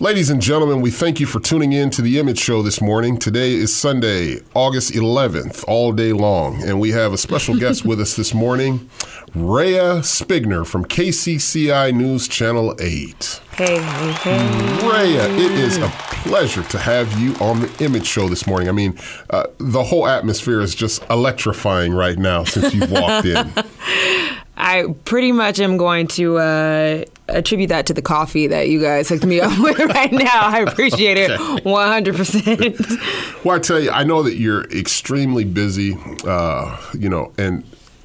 Ladies and gentlemen, we thank you for tuning in to the Image Show this morning. Today is Sunday, August 11th, all day long, and we have a special guest with us this morning, Rhea Spigner from KCCI News Channel 8. Hey, hey, hey. Rhea, it is a pleasure to have you on the Image Show this morning. I mean, uh, the whole atmosphere is just electrifying right now since you've walked in. I pretty much am going to uh, attribute that to the coffee that you guys hooked me up with right now. I appreciate it 100%. Well, I tell you, I know that you're extremely busy, uh, you know, and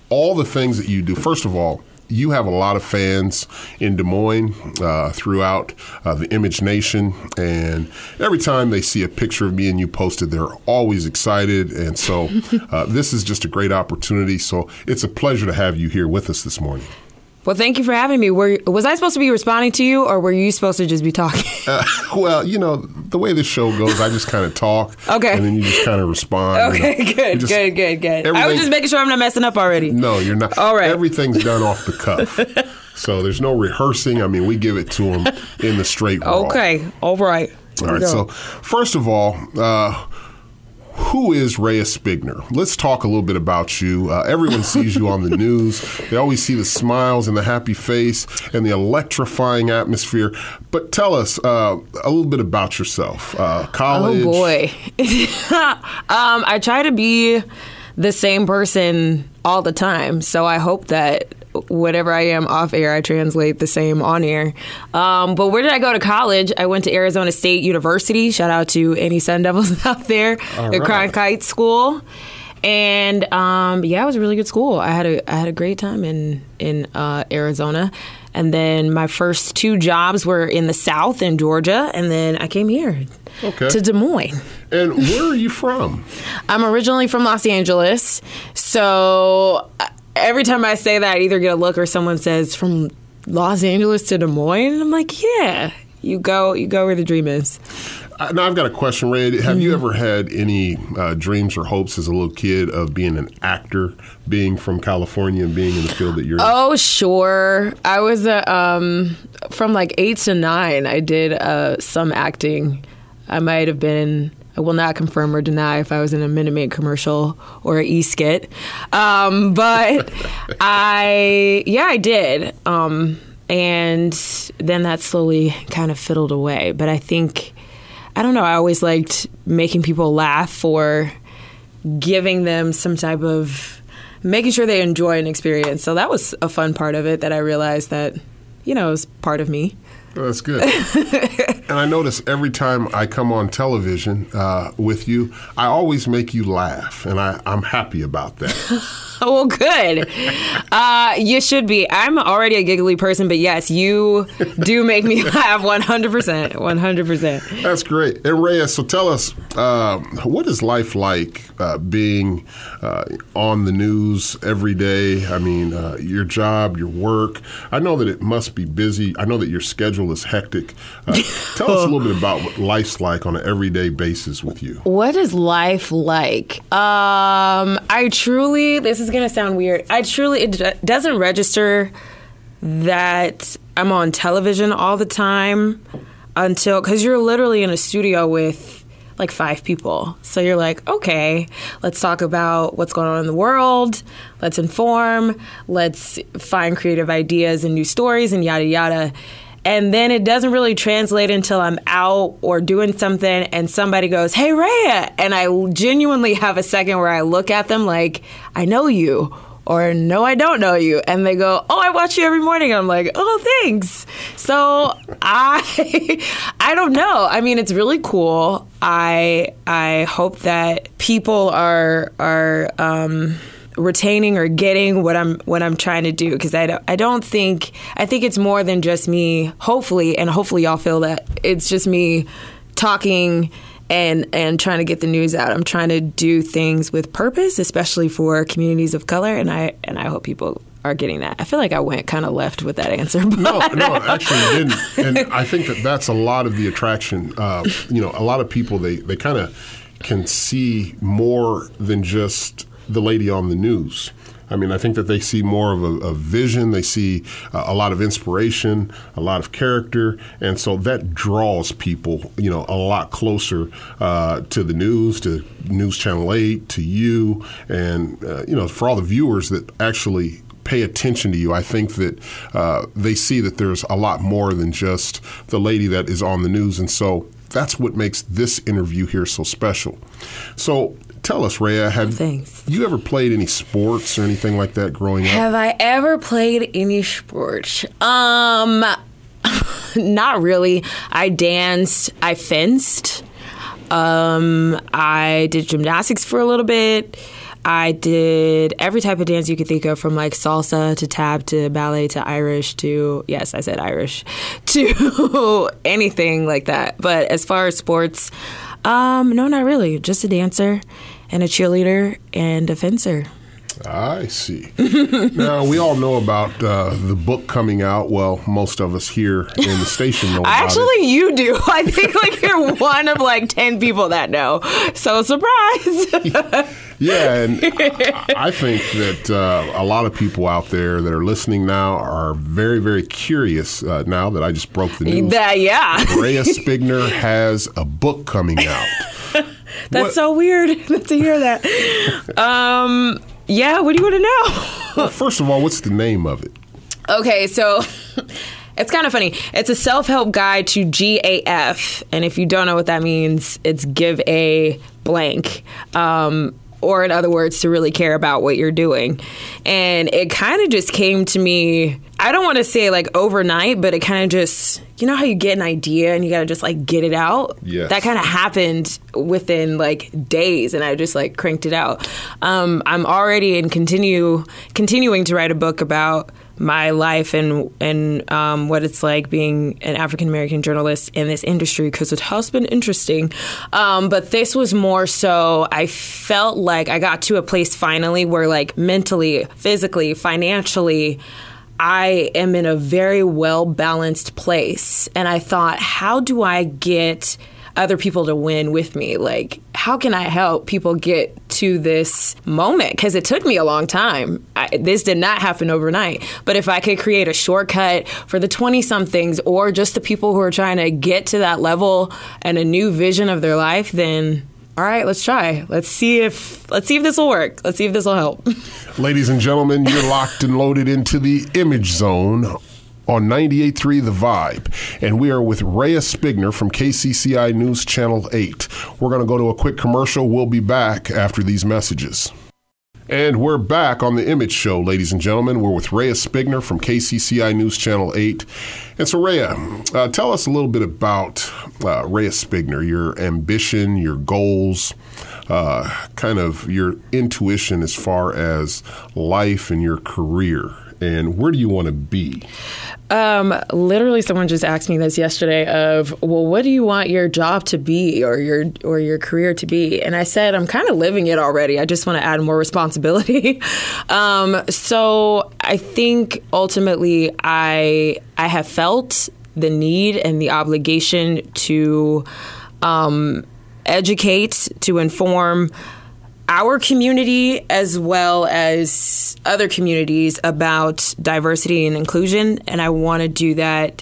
all the things that you do. First of all, you have a lot of fans in Des Moines uh, throughout uh, the Image Nation, and every time they see a picture of me and you posted, they're always excited. And so, uh, this is just a great opportunity. So, it's a pleasure to have you here with us this morning. Well, thank you for having me. Were, was I supposed to be responding to you, or were you supposed to just be talking? Uh, well, you know, the way this show goes, I just kind of talk. Okay. And then you just kind of respond. okay, you know. good, just- good, good, good. I was just making sure I'm not messing up already. No, you're not. All right. Everything's done off the cuff. so there's no rehearsing. I mean, we give it to them in the straight raw. Okay, all right. All right. So, first of all, uh, who is Rhea Spigner? Let's talk a little bit about you. Uh, everyone sees you on the news. They always see the smiles and the happy face and the electrifying atmosphere. But tell us uh, a little bit about yourself. Uh, college. Oh boy. um, I try to be the same person all the time. So I hope that whatever I am off air, I translate the same on air. Um, but where did I go to college? I went to Arizona State University. Shout out to any Sun Devils out there All at right. Cronkite School. And um, yeah, it was a really good school. I had a I had a great time in in uh, Arizona, and then my first two jobs were in the South in Georgia, and then I came here Okay. to Des Moines. And where are you from? I'm originally from Los Angeles, so uh, every time I say that, I either get a look or someone says from Los Angeles to Des Moines. And I'm like, yeah, you go, you go where the dream is. Uh, Now I've got a question, Ray. Have you Mm-hmm. ever had any uh, dreams or hopes as a little kid of being an actor, being from California and being in the field that you're in? Oh, sure. I was uh, um, from like eight to nine. I did uh, some acting. I might have been. I will not confirm or deny if I was in a Minute Maid commercial or a Nesquik. Um, but I, yeah, I did. Um, and then that slowly kind of fiddled away. But I think, I don't know. I always liked making people laugh or giving them some type of making sure they enjoy an experience. So that was a fun part of it that I realized that, you know, is part of me. Oh, That's good. and I notice every time I come on television uh, with you, I always make you laugh, and I, I'm happy about that. Oh, well, good. Uh, you should be. I'm already a giggly person, but yes, you do make me laugh 100%. 100%. That's great. And Reyes, so tell us, uh, what is life like uh, being uh, on the news every day? I mean, uh, your job, your work. I know that it must be busy. I know that your schedule is hectic. Uh, tell us a little bit about what life's like on an everyday basis with you. What is life like? Um, I truly, this is going to sound weird. I truly, it doesn't register that I'm on television all the time until, because you're literally in a studio with like five people. So you're like, okay, let's talk about what's going on in the world. Let's inform. Let's find creative ideas and new stories and yada yada. And then it doesn't really translate until I'm out or doing something and somebody goes, Hey, Rhea. And I genuinely have a second where I look at them like, I know you. Or no, I don't know you, and they go, "Oh, I watch you every morning." I'm like, "Oh, thanks." So I, I don't know. I mean, it's really cool. I I hope that people are are um, retaining or getting what I'm what I'm trying to do because I don't, I don't think I think it's more than just me. Hopefully, and hopefully y'all feel that it's just me talking and and trying to get the news out. I'm trying to do things with purpose, especially for communities of color, and I and I hope people are getting that. I feel like I went kind of left with that answer. But No, no, actually didn't. And I think that that's a lot of the attraction. Uh, you know, a lot of people they they kind of can see more than just the lady on the news. I mean, I think that they see more of a, a vision. They see a lot of inspiration, a lot of character, and so that draws people, you know, a lot closer uh, to the news, to News Channel Eight, to you, and uh, you know, for all the viewers that actually pay attention to you. I think that uh, they see that there's a lot more than just the lady that is on the news, and so that's what makes this interview here so special. So tell us, Rhea, have Thanks. you ever played any sports or anything like that growing up? Have I ever played any sports? Um, not really. I danced. I fenced. Um, I did gymnastics for a little bit. I did every type of dance you could think of, from like salsa to tap to ballet to Irish to yes, I said Irish to anything like that. But as far as sports, um, no, not really. Just a dancer and a cheerleader and a fencer. I see. now we all know about uh, the book coming out. Well, most of us here in the station know about Actually, it. you do. I think like you're one of like ten people that know. So surprise. Yeah, and I, I think that uh, a lot of people out there that are listening now are very, very curious. Uh, now that I just broke the news, that yeah. Rhea Spigner has a book coming out. That's What- so weird to hear that. Um, yeah. What do you want to know? Well, first of all, what's the name of it? Okay, so it's kind of funny. It's a self help guide to GAF. And if you don't know what that means, it's give a blank. Um, or, in other words, to really care about what you're doing. And it kind of just came to me, I don't want to say like overnight, but it kind of just, you know how you get an idea and you got to just like get it out? Yes. That kind of happened within like days and I just like cranked it out. Um, I'm already in continue continuing to write a book about my life and and um, what it's like being an African American journalist in this industry because it has been interesting. Um, but this was more so I felt like I got to a place finally where like mentally, physically, financially. I am in a very well balanced place. And I thought, how do I get other people to win with me? Like, how can I help people get to this moment? Because it took me a long time. I, this did not happen overnight. But if I could create a shortcut for the 20 somethings or just the people who are trying to get to that level and a new vision of their life, then. All right, let's try. Let's see if let's see if this will work. Let's see if this will help. Ladies and gentlemen, you're locked and loaded into the Image Zone on 98.3 The Vibe. And we are with Rhea Spigner from KCCI News Channel 8. We're going to go to a quick commercial. We'll be back after these messages. And we're back on the Image Show, ladies and gentlemen. We're with Rhea Spigner from KCCI News Channel 8. And so, Rhea, uh, tell us a little bit about uh, Rhea Spigner, your ambition, your goals, uh, kind of your intuition as far as life and your career, and where do you want to be? Um, literally, someone just asked me this yesterday. Of well, what do you want your job to be, or your or your career to be? And I said, I'm kind of living it already. I just want to add more responsibility. um, so I think ultimately, I I have felt the need and the obligation to um, educate, to inform our community as well as other communities about diversity and inclusion and I want to do that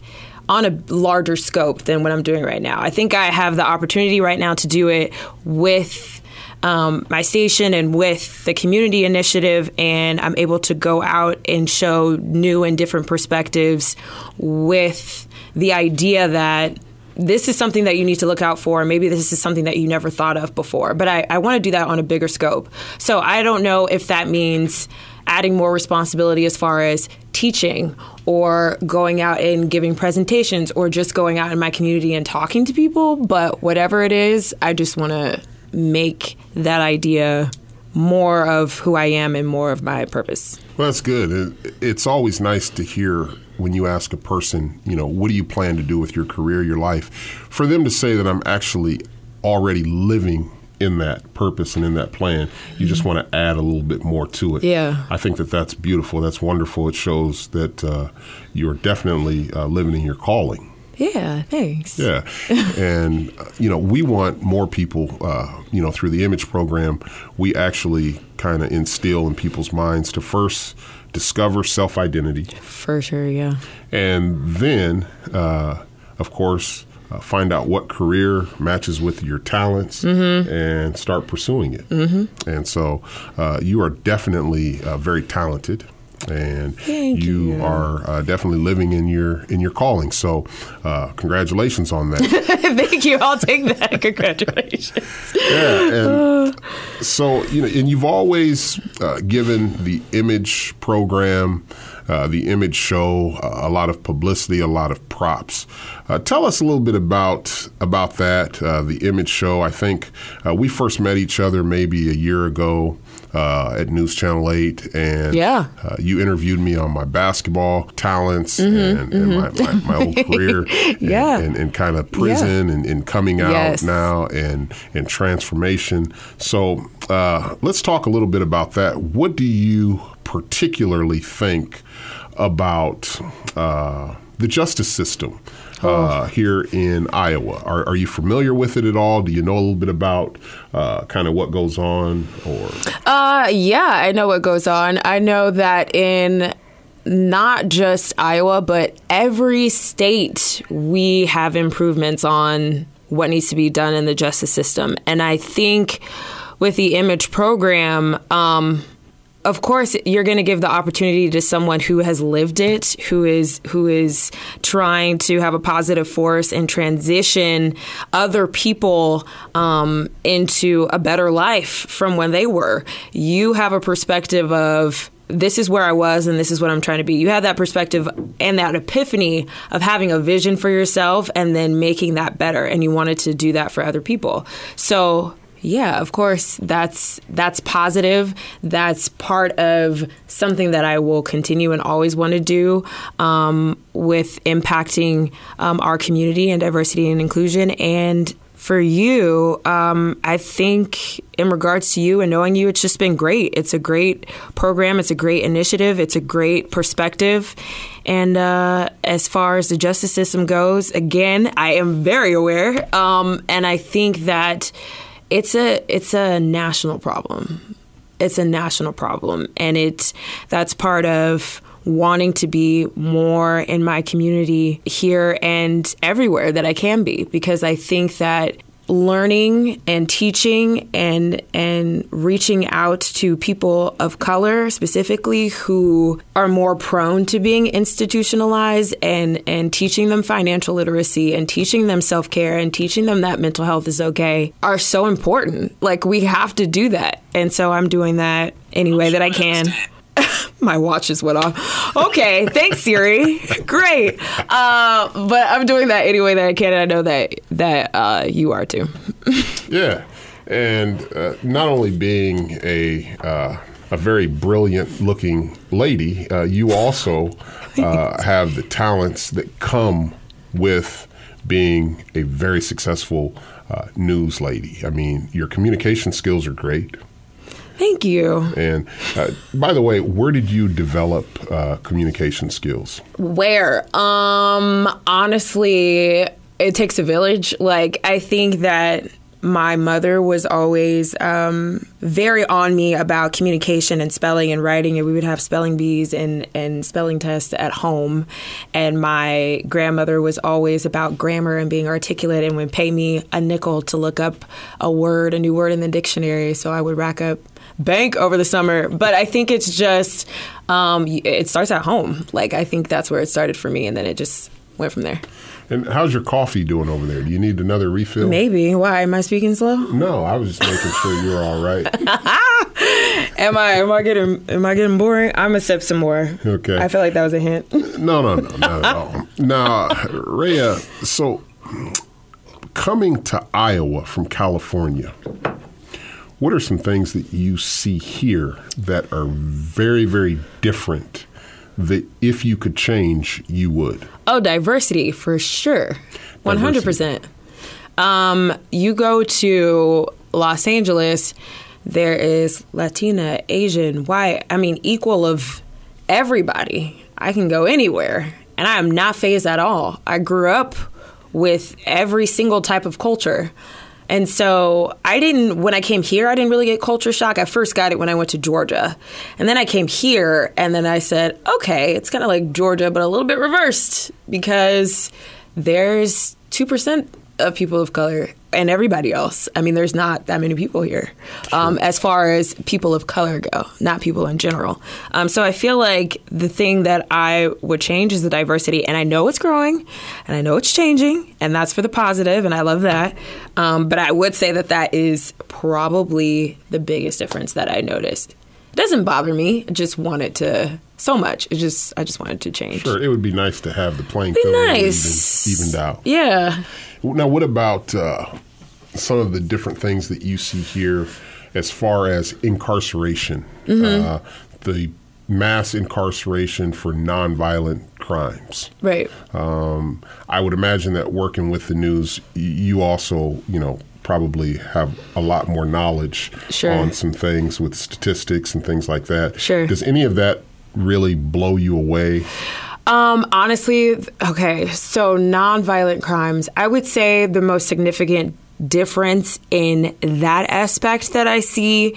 on a larger scope than what I'm doing right now. I think I have the opportunity right now to do it with um, my station and with the community initiative, and I'm able to go out and show new and different perspectives with the idea that this is something that you need to look out for. Maybe this is something that you never thought of before. But I, I want to do that on a bigger scope. So I don't know if that means adding more responsibility as far as teaching or going out and giving presentations or just going out in my community and talking to people. But whatever it is, I just want to make that idea more of who I am and more of my purpose. Well, that's good. It, it's always nice to hear when you ask a person, you know, what do you plan to do with your career, your life, for them to say that I'm actually already living in that purpose and in that plan. You just want to add a little bit more to it. Yeah. I think that that's beautiful. That's wonderful. It shows that uh, you're definitely uh, living in your calling. Yeah, thanks. Yeah, and uh, you know we want more people. Uh, you know, through the image program, we actually kind of instill in people's minds to first discover self identity, For sure, yeah. and then, uh, of course. Uh, find out what career matches with your talents and start pursuing it. Mm-hmm. And so uh, you are definitely uh, very talented. And Thank you. are uh, definitely living in your in your calling. So, uh, congratulations on that. Thank you. I'll take that. Congratulations. yeah, and so you know, and you've always uh, given the image program, uh, the image show, uh, a lot of publicity, a lot of props. Uh, tell us a little bit about about that, uh, the image show. I think uh, we first met each other maybe a year ago. Uh, at News Channel 8, and Yeah. uh, you interviewed me on my basketball talents and, and my, my, my old career, and, Mm-hmm, Yeah. and, and kind of prison and, and coming out Yes. now and and transformation. So uh, let's talk a little bit about that. What do you particularly think about uh, the justice system uh, here in Iowa? Are, are you familiar with it at all? Do you know a little bit about uh, kind of what goes on? Or Uh, yeah, I know what goes on. I know that in not just Iowa, but every state, we have improvements on what needs to be done in the justice system. And I think with the image program, um, of course you're going to give the opportunity to someone who has lived it who is who is trying to have a positive force and transition other people um, into a better life from when they were you have a perspective of this is where I was and this is what I'm trying to be. You have that perspective and that epiphany of having a vision for yourself and then making that better and you wanted to do that for other people. So yeah, of course, that's that's positive. That's part of something that I will continue and always want to do um, with impacting um, our community and diversity and inclusion. And for you, um, I think in regards to you and knowing you, it's just been great. It's a great program. It's a great initiative. It's a great perspective. And uh, as far as the justice system goes, again, I am very aware, um, and I think that it's a it's a national problem. It's a national problem, and it's that's part of wanting to be more in my community here and everywhere that I can be because I think that learning and teaching and and reaching out to people of color specifically who are more prone to being institutionalized and and teaching them financial literacy and teaching them self-care and teaching them that mental health is okay are so important. Like we have to do that. And so I'm doing that any way that I can my watch just went off. Okay, thanks Siri. Great, uh, but I'm doing that anyway that I can, and I know that that uh, you are too. Yeah, and uh, not only being a uh, a very brilliant looking lady, uh, you also uh, have the talents that come with being a very successful uh, news lady. I mean, your communication skills are great. Thank you. And uh, by the way, where did you develop uh, communication skills? Where? Um, honestly, it takes a village. Like I think that my mother was always um, very on me about communication and spelling and writing, and we would have spelling bees and, and spelling tests at home. And my grandmother was always about grammar and being articulate and would pay me a nickel to look up a word, a new word in the dictionary. So I would rack up bank over the summer. But I think it's just, um, it starts at home. Like, I think that's where it started for me, and then it just went from there. And how's your coffee doing over there? Do you need another refill? Maybe. Why? Am I speaking slow? No, I was just making sure you were all right. Am I? Am I getting? Am I getting boring? I'm gonna sip some more. Okay. I feel like that was a hint. No, no, no, not at all. Now, Rhea, so coming to Iowa from California, what are some things that you see here that are very, very different that if you could change, you would? Oh, diversity for sure. One hundred percent. Um, you go to Los Angeles, there is Latina, Asian, white. I mean, equal of everybody. I can go anywhere, and I am not fazed at all. I grew up with every single type of culture. And so I didn't, when I came here, I didn't really get culture shock. I first got it when I went to Georgia. And then I came here and then I said, okay, it's kind of like Georgia, but a little bit reversed because there's 2% of people of color and everybody else. I mean, there's not that many people here um, as far as people of color go, not people in general. Um, so I feel like the thing that I would change is the diversity, and I know it's growing, and I know it's changing, and that's for the positive, and I love that. Um, but I would say that that is probably the biggest difference that I noticed. It doesn't bother me. I just want it to so much. It just I just wanted to change. Sure, it would be nice to have the playing field nice. even, evened out. Yeah. Now, what about uh, some of the different things that you see here as far as incarceration? Uh, the mass incarceration for nonviolent crimes. Right. Um, I would imagine that working with the news, you also, you know, probably have a lot more knowledge Sure. on some things with statistics and things like that. Sure. Does any of that really blow you away? Um, honestly, okay, so nonviolent crimes, I would say the most significant difference in that aspect that I see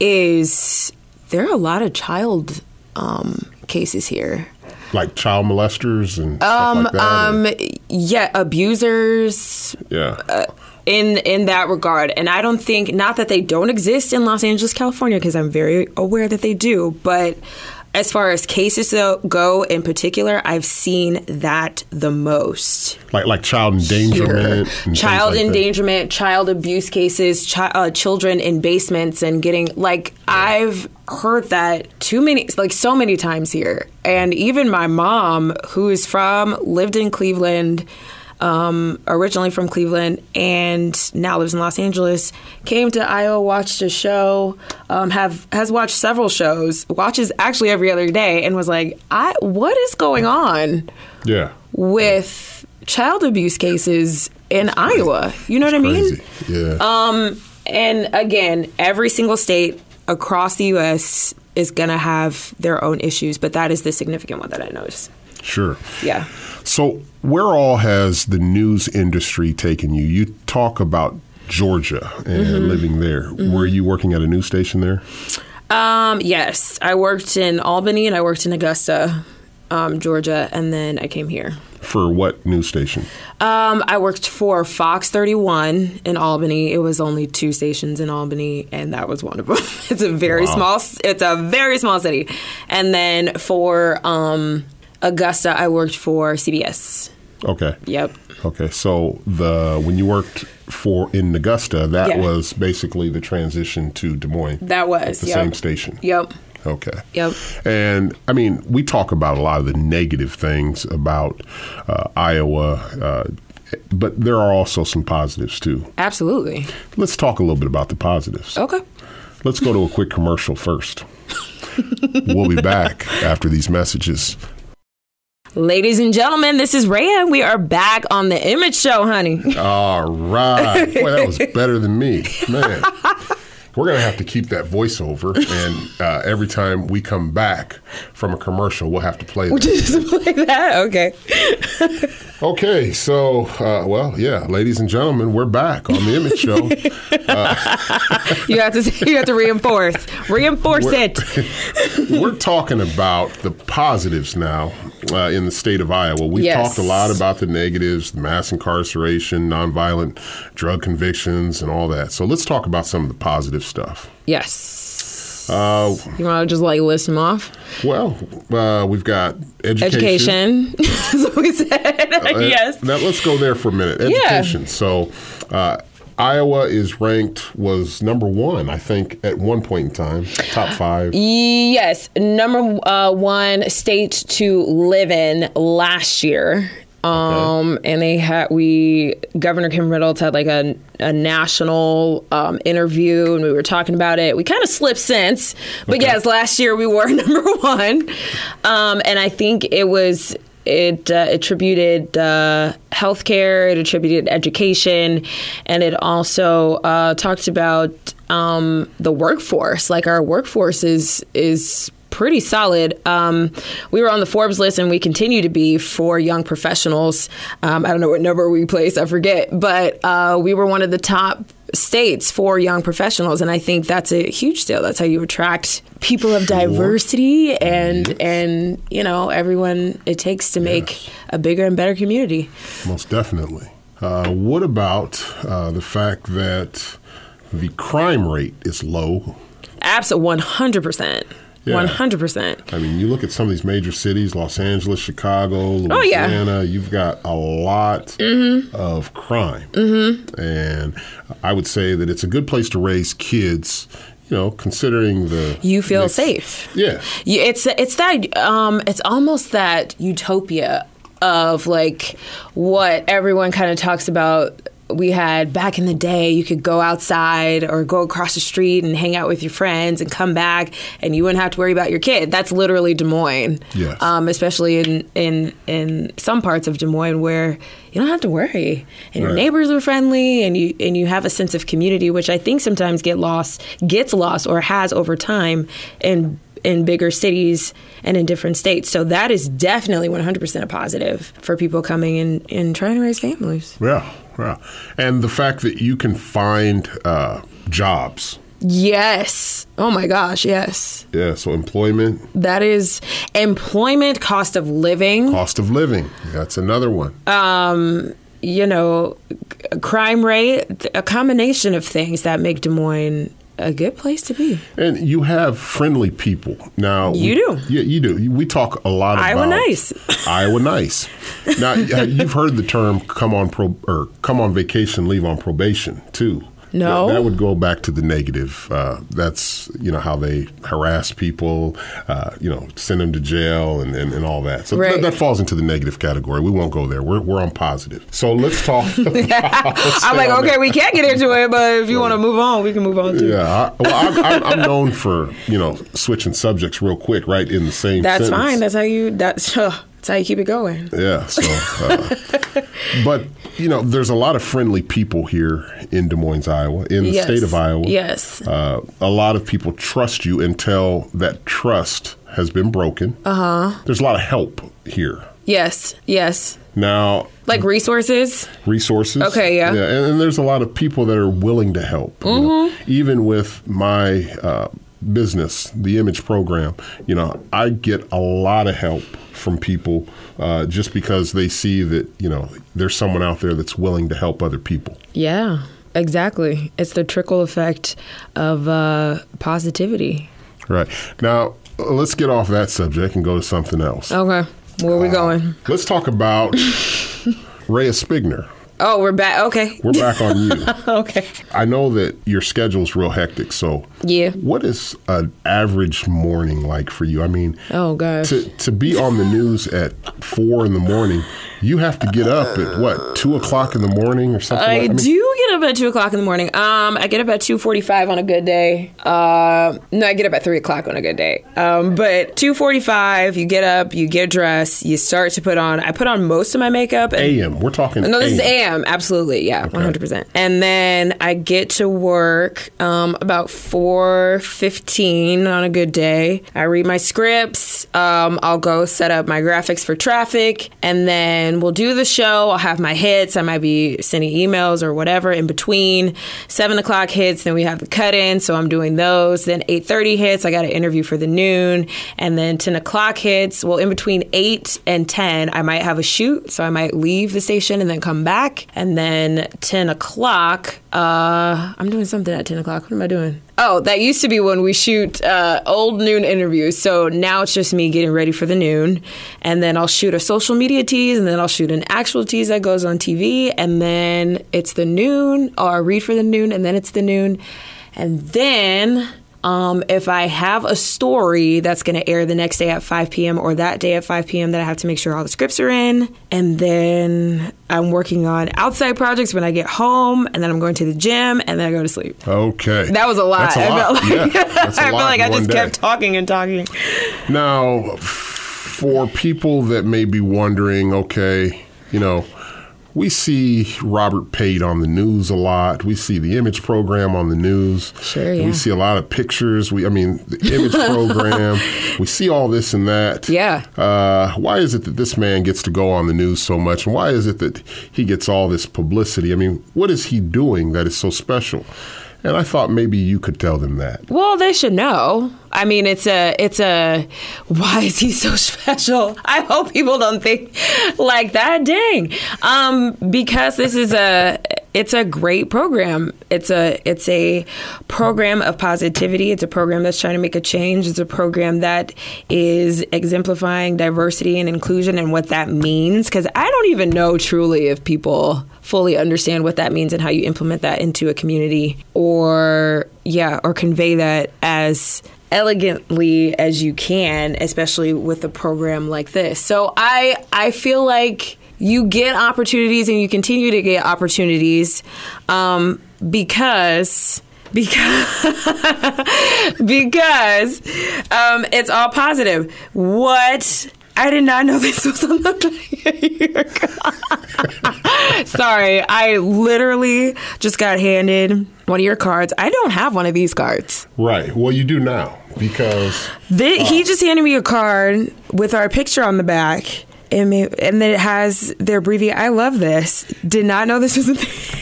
is there are a lot of child um, cases here. Like child molesters and Um, like that? or- um, yeah, abusers yeah. in in that regard, and I don't think not that they don't exist in Los Angeles, California, because I'm very aware that they do, but. As far as cases though, go in particular, I've seen that the most. like like child endangerment, child like that. endangerment, child abuse cases, chi- uh, children in basements, and getting like I've heard that too many, like so many times here, and even my mom, who is from, lived in Cleveland. Um, originally from Cleveland and now lives in Los Angeles, came to Iowa, watched a show, um, have has watched several shows, watches actually every other day, and was like, "I what is going on?" Yeah. with child abuse cases in Iowa. You know what I mean? Crazy. Yeah. Um, and again, every single state across the U.S. is going to have their own issues, but that is the significant one that I noticed. Sure. Yeah. So, where all has the news industry taken you? You talk about Georgia and Mm-hmm. living there. Were you working at a news station there? Um, yes, I worked in Albany and I worked in Augusta, um, Georgia, and then I came here. For what news station? Um, I worked for Fox 31 in Albany. It was only two stations in Albany, and that was one of them. it's a very Wow. small. It's a very small city. And then for um, Augusta, I worked for CBS. Okay. Yep. Okay. So the when you worked for in Augusta, that Yeah. was basically the transition to Des Moines. That was the yep. same station. Yep. Okay. Yep. And I mean, we talk about a lot of the negative things about uh, Iowa, uh, but there are also some positives too. Absolutely. Let's talk a little bit about the positives. Okay. Let's go to a quick commercial first. we'll be back after these messages. Ladies and gentlemen, this is Rhea. We are back on the Image Show, honey. All right. Boy, that was better than me. Man. We're going to have to keep that voiceover, and uh, every time we come back from a commercial, we'll have to play that. Just play that. Okay. Okay, so, uh, well, yeah, ladies and gentlemen, we're back on the Image Show. You have to. You have to reinforce. Reinforce We're- it. we're talking about the positives now uh, in the state of Iowa. We've Yes. talked a lot about the negatives, mass incarceration, nonviolent drug convictions, and all that. So let's talk about some of the positive stuff. Yes. Uh, You want to just like list them off? well, uh, we've got education. Education. That's what we said. Uh, yes. Now let's go there for a minute. Yeah. Education. So. Uh, Iowa is ranked was number one, I think, at one point in time, top five. Yes. Number uh, one state to live in last year. Um, and they had we Governor Kim Reynolds had like a, a national um, interview, and we were talking about it. We kind of slipped since, but Okay. yes, last year we were number one, um, and I think it was it uh, attributed uh, healthcare, it attributed education, and it also uh, talked about um, the workforce. Like our workforce is is pretty solid. Um, we were on the Forbes list, and we continue to be for young professionals. Um, I don't know what number we placed, I forget, but uh, we were one of the top states for young professionals and i think that's a huge deal that's how you attract people of diversity and Yes. and you know everyone it takes to make Yes. a bigger and better community Most definitely. Uh, what about uh, the fact that the crime rate is low? absolutely 100% Yeah. 100% I mean, you look at some of these major cities, Los Angeles, Chicago, Oh, yeah. Louisiana, you've got a lot of crime. Mm-hmm. And I would say that it's a good place to raise kids, you know, considering the. you feel safe Yeah. You, it's it's that um, it's almost that utopia of like what everyone kind of talks about. We had back in the day, you could go outside or go across the street and hang out with your friends and come back, and you wouldn't have to worry about your kid. That's literally Des Moines, Yes. um, especially in in in some parts of Des Moines where you don't have to worry, and your neighbors are friendly, and you and you have a sense of community, which I think sometimes get lost, gets lost, or has over time in in bigger cities and in different states. So that is definitely 100% a positive for people coming in and trying to raise families. Yeah. Yeah. And the fact that you can find uh, jobs. Yes. Oh my gosh, yes. Yeah. So employment, That is employment, cost of living, cost of living. That's another one. Um, you know, crime rate, a combination of things that make Des Moines a good place to be. And you have friendly people. Now You we- do. Yeah, you do. We talk a lot about Iowa nice. Iowa nice. Now you've heard the term "come on pro" or "come on vacation, leave on probation" too. No. that, that would go back to the negative. Uh, that's you know how they harass people, uh, you know, send them to jail and, and, and all that. So Right. that, that falls into the negative category. We won't go there. We're, we're on positive. So let's talk. I'm like, okay, that. we can't get into it, but if you want to move on, we can move on too. Yeah, I, well, I'm, I'm, I'm known for you know switching subjects real quick, right in the same. That's sentence. fine. That's how you. That's that's how you keep it going. Yeah. So, uh, but you know, there's a lot of friendly people here in Des Moines, Iowa, in the Yes. state of Iowa. Yes. Uh, a lot of people trust you until that trust has been broken. Uh Uh-huh. There's a lot of help here Yes. Yes. now. Like resources. resources. Okay, yeah. yeah, and, and there's a lot of people that are willing to help. you know. Mm-hmm. Even with my uh, business, the Image Program, you know, I get a lot of help from people uh, just because they see that you know there's someone out there that's willing to help other people. Yeah. Exactly. It's the trickle effect of uh, positivity. Right now, let's get off that subject and go to something else. Okay. Where are we going? Let's talk about Rhea Spigner. Oh, we're back. Okay. We're back on you. okay. I know that your schedule's real hectic, so Yeah. What is an average morning like for you? I mean, Oh gosh. to to be on the news at four in the morning, you have to get up at what two o'clock in the morning or something. I like, mean, do get up at two o'clock in the morning. Um, I get up at two forty-five on a good day. Uh, no, I get up at three o'clock on a good day. Um, but two forty-five, you get up, you get dressed, you start to put on. I put on most of my makeup. A.M. We're talking. no, this is AM. AM. Absolutely, yeah, one hundred percent. And then I get to work um, about four fifteen on a good day. I read my scripts. Um, I'll go set up my graphics for traffic, and then we'll do the show. I'll have my hits. I might be sending emails or whatever in between. Seven o'clock hits. Then we have the cut in, so I'm doing those. Then eight thirty hits. I got an interview for the noon, and then ten o'clock hits. Well, in between eight and ten, I might have a shoot, so I might leave the station and then come back. And then 10 o'clock, uh, I'm doing something at 10 o'clock. What am I doing? Oh, that used to be when we shoot uh, old noon interviews. So now it's just me getting ready for the noon. And then I'll shoot a social media tease, and then I'll shoot an actual tease that goes on TV. And then it's the noon, or read for the noon, and then it's the noon. And then um, if I have a story that's going to air the next day at 5 p.m. or that day at 5 p.m., that I have to make sure all the scripts are in. And then I'm working on outside projects when I get home, and then I'm going to the gym, and then I go to sleep. Okay. That was a lot. That's a I lot. felt like, yeah, that's a I felt like I just day. kept talking and talking. Now, for people that may be wondering, okay, you know, we see Robert Pate on the news a lot. We see the image program on the news. Sure, yeah. We see a lot of pictures. We, I mean, the image program. We see all this and that. Yeah. Uh, why is it that this man gets to go on the news so much, and why is it that he gets all this publicity? I mean, what is he doing that is so special? And I thought maybe you could tell them that. Well, they should know. I mean, it's a, it's a. Why is he so special? I hope people don't think like that. Dang, um, because this is a, it's a great program. It's a, it's a program of positivity. It's a program that's trying to make a change. It's a program that is exemplifying diversity and inclusion and what that means. Because I don't even know truly if people fully understand what that means and how you implement that into a community or yeah or convey that as elegantly as you can especially with a program like this so i i feel like you get opportunities and you continue to get opportunities um, because because because um, it's all positive what I did not know this was on the Sorry, I literally just got handed one of your cards. I don't have one of these cards. Right. Well, you do now because the, uh, he just handed me a card with our picture on the back, and and it has their abbreviation. I love this. Did not know this was a thing.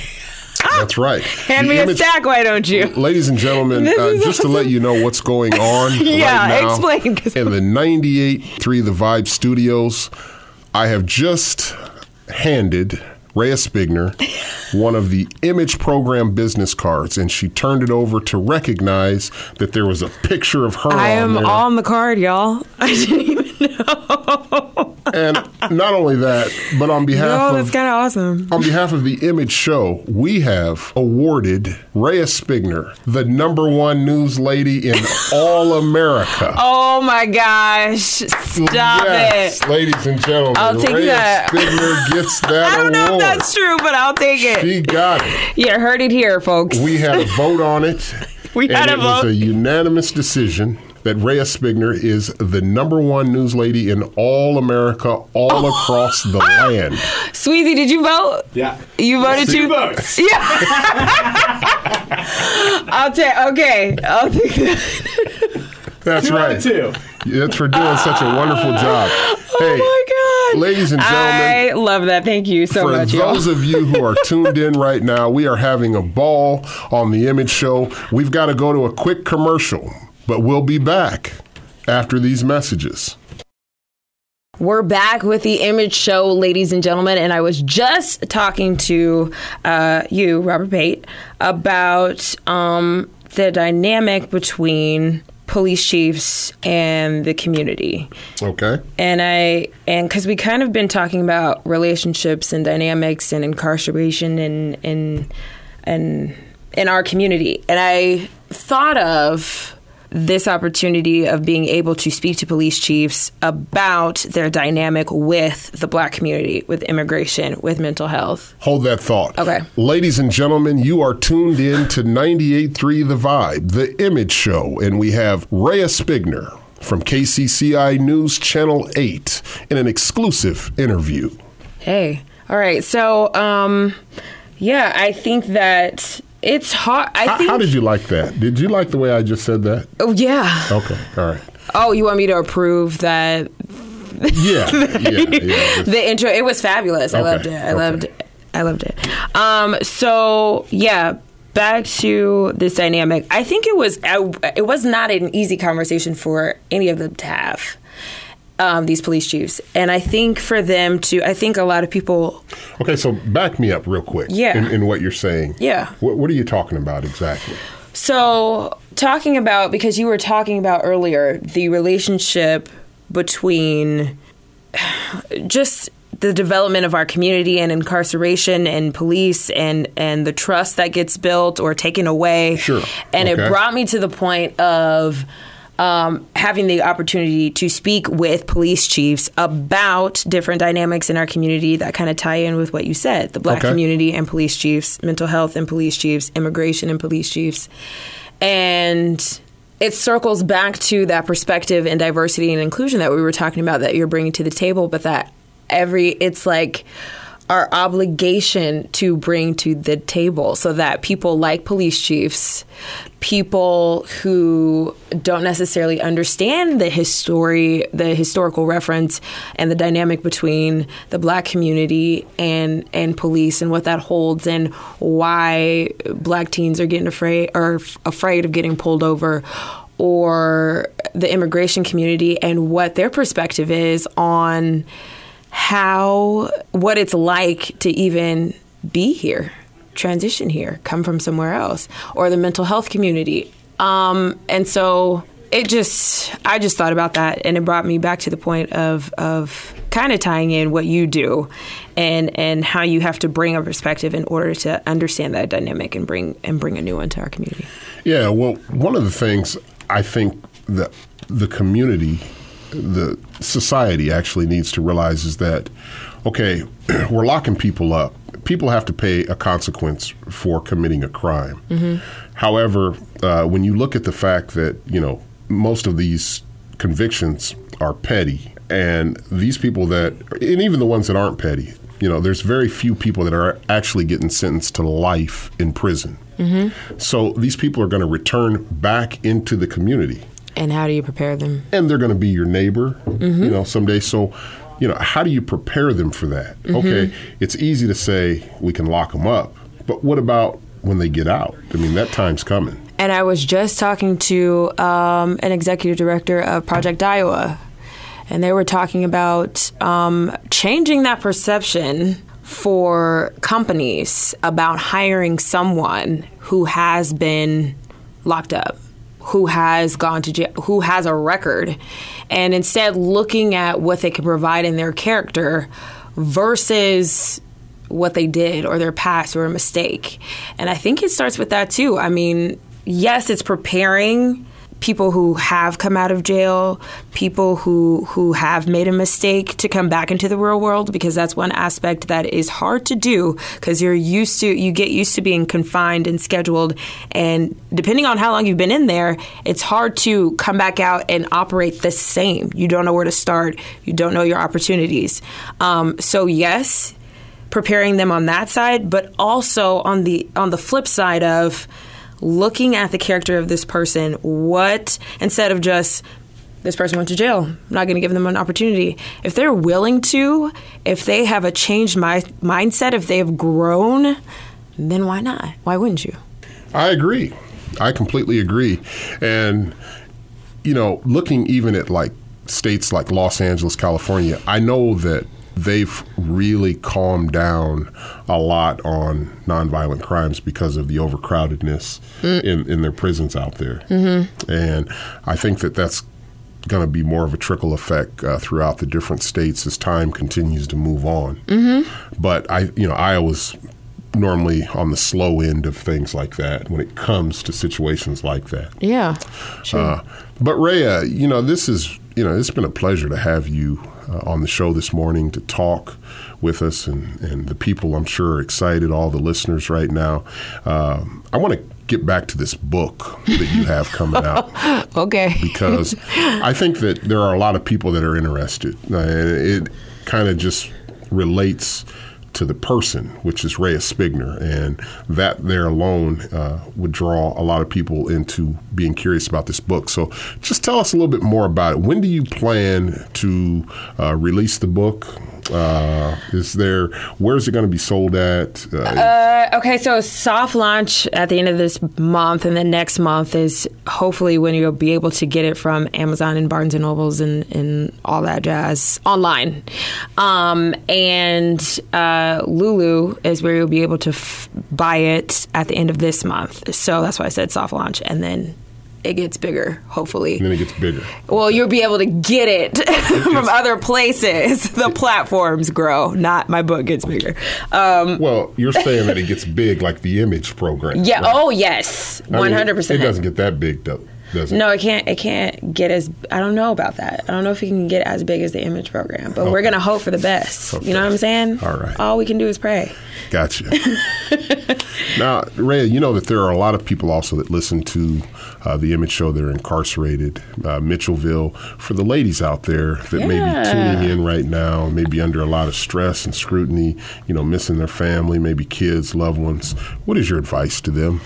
That's right. Hand the me image, a stack, why don't you? Ladies and gentlemen, uh, just awesome. to let you know what's going on yeah, right now explain, in the 98.3 The Vibe studios, I have just handed Rhea Spigner one of the image program business cards, and she turned it over to recognize that there was a picture of her. I am there. on the card, y'all. I didn't even know. And not only that, but on behalf no, of that's kind of awesome. On behalf of the Image Show, we have awarded Rhea Spigner the number one news lady in all America. Oh my gosh! Stop yes, it, ladies and gentlemen. I'll take Rhea that. Spigner gets that I don't award. know if that's true, but I'll take it. She got it. You heard it here, folks. We had a vote on it. we had a it vote. was a unanimous decision that Rhea Spigner is the number one news lady in all America, all oh. across the land. Sweezy, did you vote? Yeah. You voted Two votes. Yeah. I'll take. Okay, I'll take that. That's two right. Two. That's for doing such a wonderful job. Oh my God. Ladies and gentlemen. I love that. Thank you so for much. For those y'all. of you who are tuned in right now, we are having a ball on the Image Show. We've got to go to a quick commercial, but we'll be back after these messages. We're back with the Image Show, ladies and gentlemen, and I was just talking to uh, you, Robert Pate, about um, the dynamic between police chiefs and the community. Okay. And I and because we kind of been talking about relationships and dynamics and incarceration and and and in our community, and I thought of this opportunity of being able to speak to police chiefs about their dynamic with the black community, with immigration, with mental health. Hold that thought. Okay. Ladies and gentlemen, you are tuned in to 98.3 The Vibe, the image show, and we have Rhea Spigner from KCCI News Channel 8 in an exclusive interview. Hey. All right. So, um, yeah, I think that it's hard. I how, think. How did you like that? Did you like the way I just said that? Oh yeah. Okay. All right. Oh, you want me to approve that? Yeah. yeah, yeah the intro. It was fabulous. I loved it. I okay. loved. It. I loved it. Um. So yeah. Back to this dynamic. I think it was. It was not an easy conversation for any of them to have um, these police chiefs. And I think for them to, I think a lot of people. Okay, so back me up real quick. Yeah. In, in what you're saying. Yeah. What, what are you talking about exactly? So, talking about, because you were talking about earlier, the relationship between just the development of our community and incarceration and police and and the trust that gets built or taken away. Sure. And okay. it brought me to the point of um, having the opportunity to speak with police chiefs about different dynamics in our community that kind of tie in with what you said the black okay. community and police chiefs, mental health and police chiefs, immigration and police chiefs. And it circles back to that perspective and diversity and inclusion that we were talking about that you're bringing to the table, but that every, it's like, our obligation to bring to the table so that people like police chiefs, people who don't necessarily understand the history, the historical reference and the dynamic between the black community and and police and what that holds and why black teens are getting afraid or afraid of getting pulled over or the immigration community and what their perspective is on how what it's like to even be here, transition here, come from somewhere else, or the mental health community. Um, and so it just I just thought about that and it brought me back to the point of of kind of tying in what you do and and how you have to bring a perspective in order to understand that dynamic and bring and bring a new one to our community. Yeah, well, one of the things I think that the community the society actually needs to realize is that okay, we're locking people up. People have to pay a consequence for committing a crime. Mm-hmm. However, uh, when you look at the fact that you know most of these convictions are petty, and these people that, and even the ones that aren't petty, you know, there's very few people that are actually getting sentenced to life in prison. Mm-hmm. So these people are going to return back into the community. And how do you prepare them? And they're going to be your neighbor, mm-hmm. you know, someday. So, you know, how do you prepare them for that? Mm-hmm. Okay, it's easy to say we can lock them up, but what about when they get out? I mean, that time's coming. And I was just talking to um, an executive director of Project Iowa, and they were talking about um, changing that perception for companies about hiring someone who has been locked up who has gone to jail, who has a record, and instead looking at what they can provide in their character versus what they did or their past or a mistake. And I think it starts with that too. I mean, yes, it's preparing people who have come out of jail, people who who have made a mistake to come back into the real world because that's one aspect that is hard to do because you're used to you get used to being confined and scheduled and depending on how long you've been in there, it's hard to come back out and operate the same. You don't know where to start. You don't know your opportunities. Um, so yes, preparing them on that side, but also on the on the flip side of looking at the character of this person, what, instead of just, this person went to jail. I'm not going to give them an opportunity. If they're willing to, if they have a changed my, mindset, if they have grown, then why not? Why wouldn't you? I agree. I completely agree. And, you know, looking even at like states like Los Angeles, California, I know that they've really calmed down a lot on nonviolent crimes because of the overcrowdedness mm. in, in their prisons out there. Mm-hmm. And I think that that's going to be more of a trickle effect uh, throughout the different states as time continues to move on. Mm-hmm. But I, you know, Iowa's normally on the slow end of things like that when it comes to situations like that. Yeah, sure. Uh, but Rhea, you know, this is you know, it's been a pleasure to have you uh, on the show this morning to talk with us and, and the people I'm sure are excited, all the listeners right now. Uh, I want to get back to this book that you have coming out. okay. because I think that there are a lot of people that are interested. Uh, it kind of just relates to the person, which is Rhea Spigner, and that there alone uh, would draw a lot of people into being curious about this book. So, just tell us a little bit more about it. When do you plan to uh, release the book? Uh, is there where is it going to be sold at? Uh, uh, okay, so soft launch at the end of this month, and then next month is hopefully when you'll be able to get it from Amazon and Barnes and Nobles and, and all that jazz online. Um, and uh, Lulu is where you'll be able to f- buy it at the end of this month. So that's why I said soft launch, and then it gets bigger, hopefully. And then it gets bigger. Well, you'll be able to get it from other places. The platforms grow, not my book gets bigger. Um, well, you're saying that it gets big like the image program. Yeah. Right? Oh, yes. One hundred percent. It doesn't get that big though. Does it? No, it can't. It can't get as. I don't know about that. I don't know if it can get as big as the image program, but okay. we're gonna hope for the best. Okay. You know what I'm saying? All right. All we can do is pray. Gotcha. Now, Ray, you know that there are a lot of people also that listen to uh, the Image Show. They're incarcerated, uh, Mitchellville. For the ladies out there that may be tuning in right now, maybe under a lot of stress and scrutiny, you know, missing their family, maybe kids, loved ones. What is your advice to them?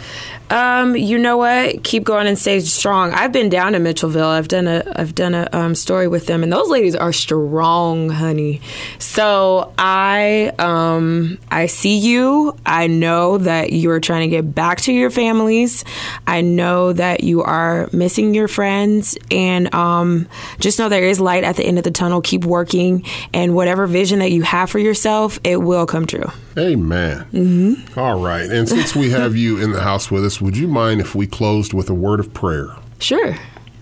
Um, you know what? Keep going and stay strong. I've been down to Mitchellville. I've done a I've done a um, story with them, and those ladies are strong, honey. So I um I see you. I know that you are trying to get back to your families. I know that you are missing your friends, and um just know there is light at the end of the tunnel. Keep working, and whatever vision that you have for yourself, it will come true. Amen. Mm-hmm. All right. And since we have you in the house with us, would you mind if we closed with a word of prayer? Sure.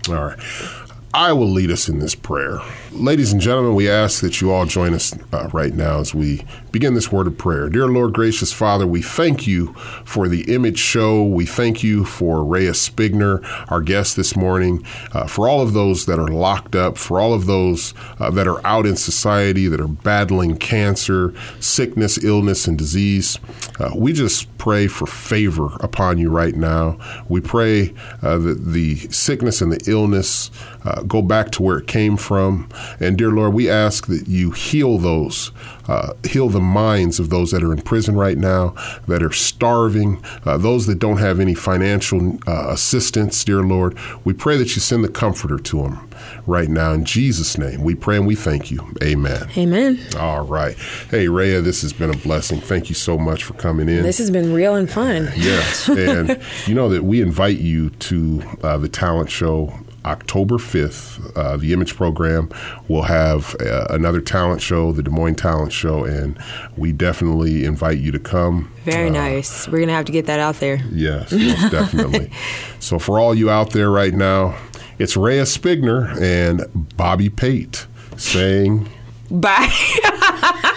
All right. I will lead us in this prayer. Ladies and gentlemen, we ask that you all join us uh, right now as we begin this word of prayer. Dear Lord, gracious Father, we thank you for the image show. We thank you for Rhea Spigner, our guest this morning, uh, for all of those that are locked up, for all of those uh, that are out in society that are battling cancer, sickness, illness, and disease. Uh, we just pray for favor upon you right now. We pray uh, that the sickness and the illness uh, go back to where it came from. And dear Lord, we ask that you heal those, uh, heal the minds of those that are in prison right now, that are starving, uh, those that don't have any financial uh, assistance, dear Lord. We pray that you send the comforter to them right now. In Jesus' name, we pray and we thank you. Amen. Amen. All right. Hey, Rhea, this has been a blessing. Thank you so much for coming in. This has been real and fun. Yes, and you know that we invite you to uh, the talent show October 5th. Uh, the Image program will have uh, another talent show, the Des Moines Talent Show, and we definitely invite you to come. Very nice. We're gonna have to get that out there. Yes, most definitely. so, for all you out there right now, it's Rhea Spigner and Bobby Pate saying. Bye.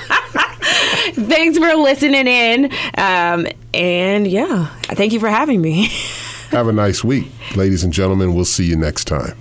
Thanks for listening in. Um, and yeah, thank you for having me. Have a nice week, ladies and gentlemen. We'll see you next time.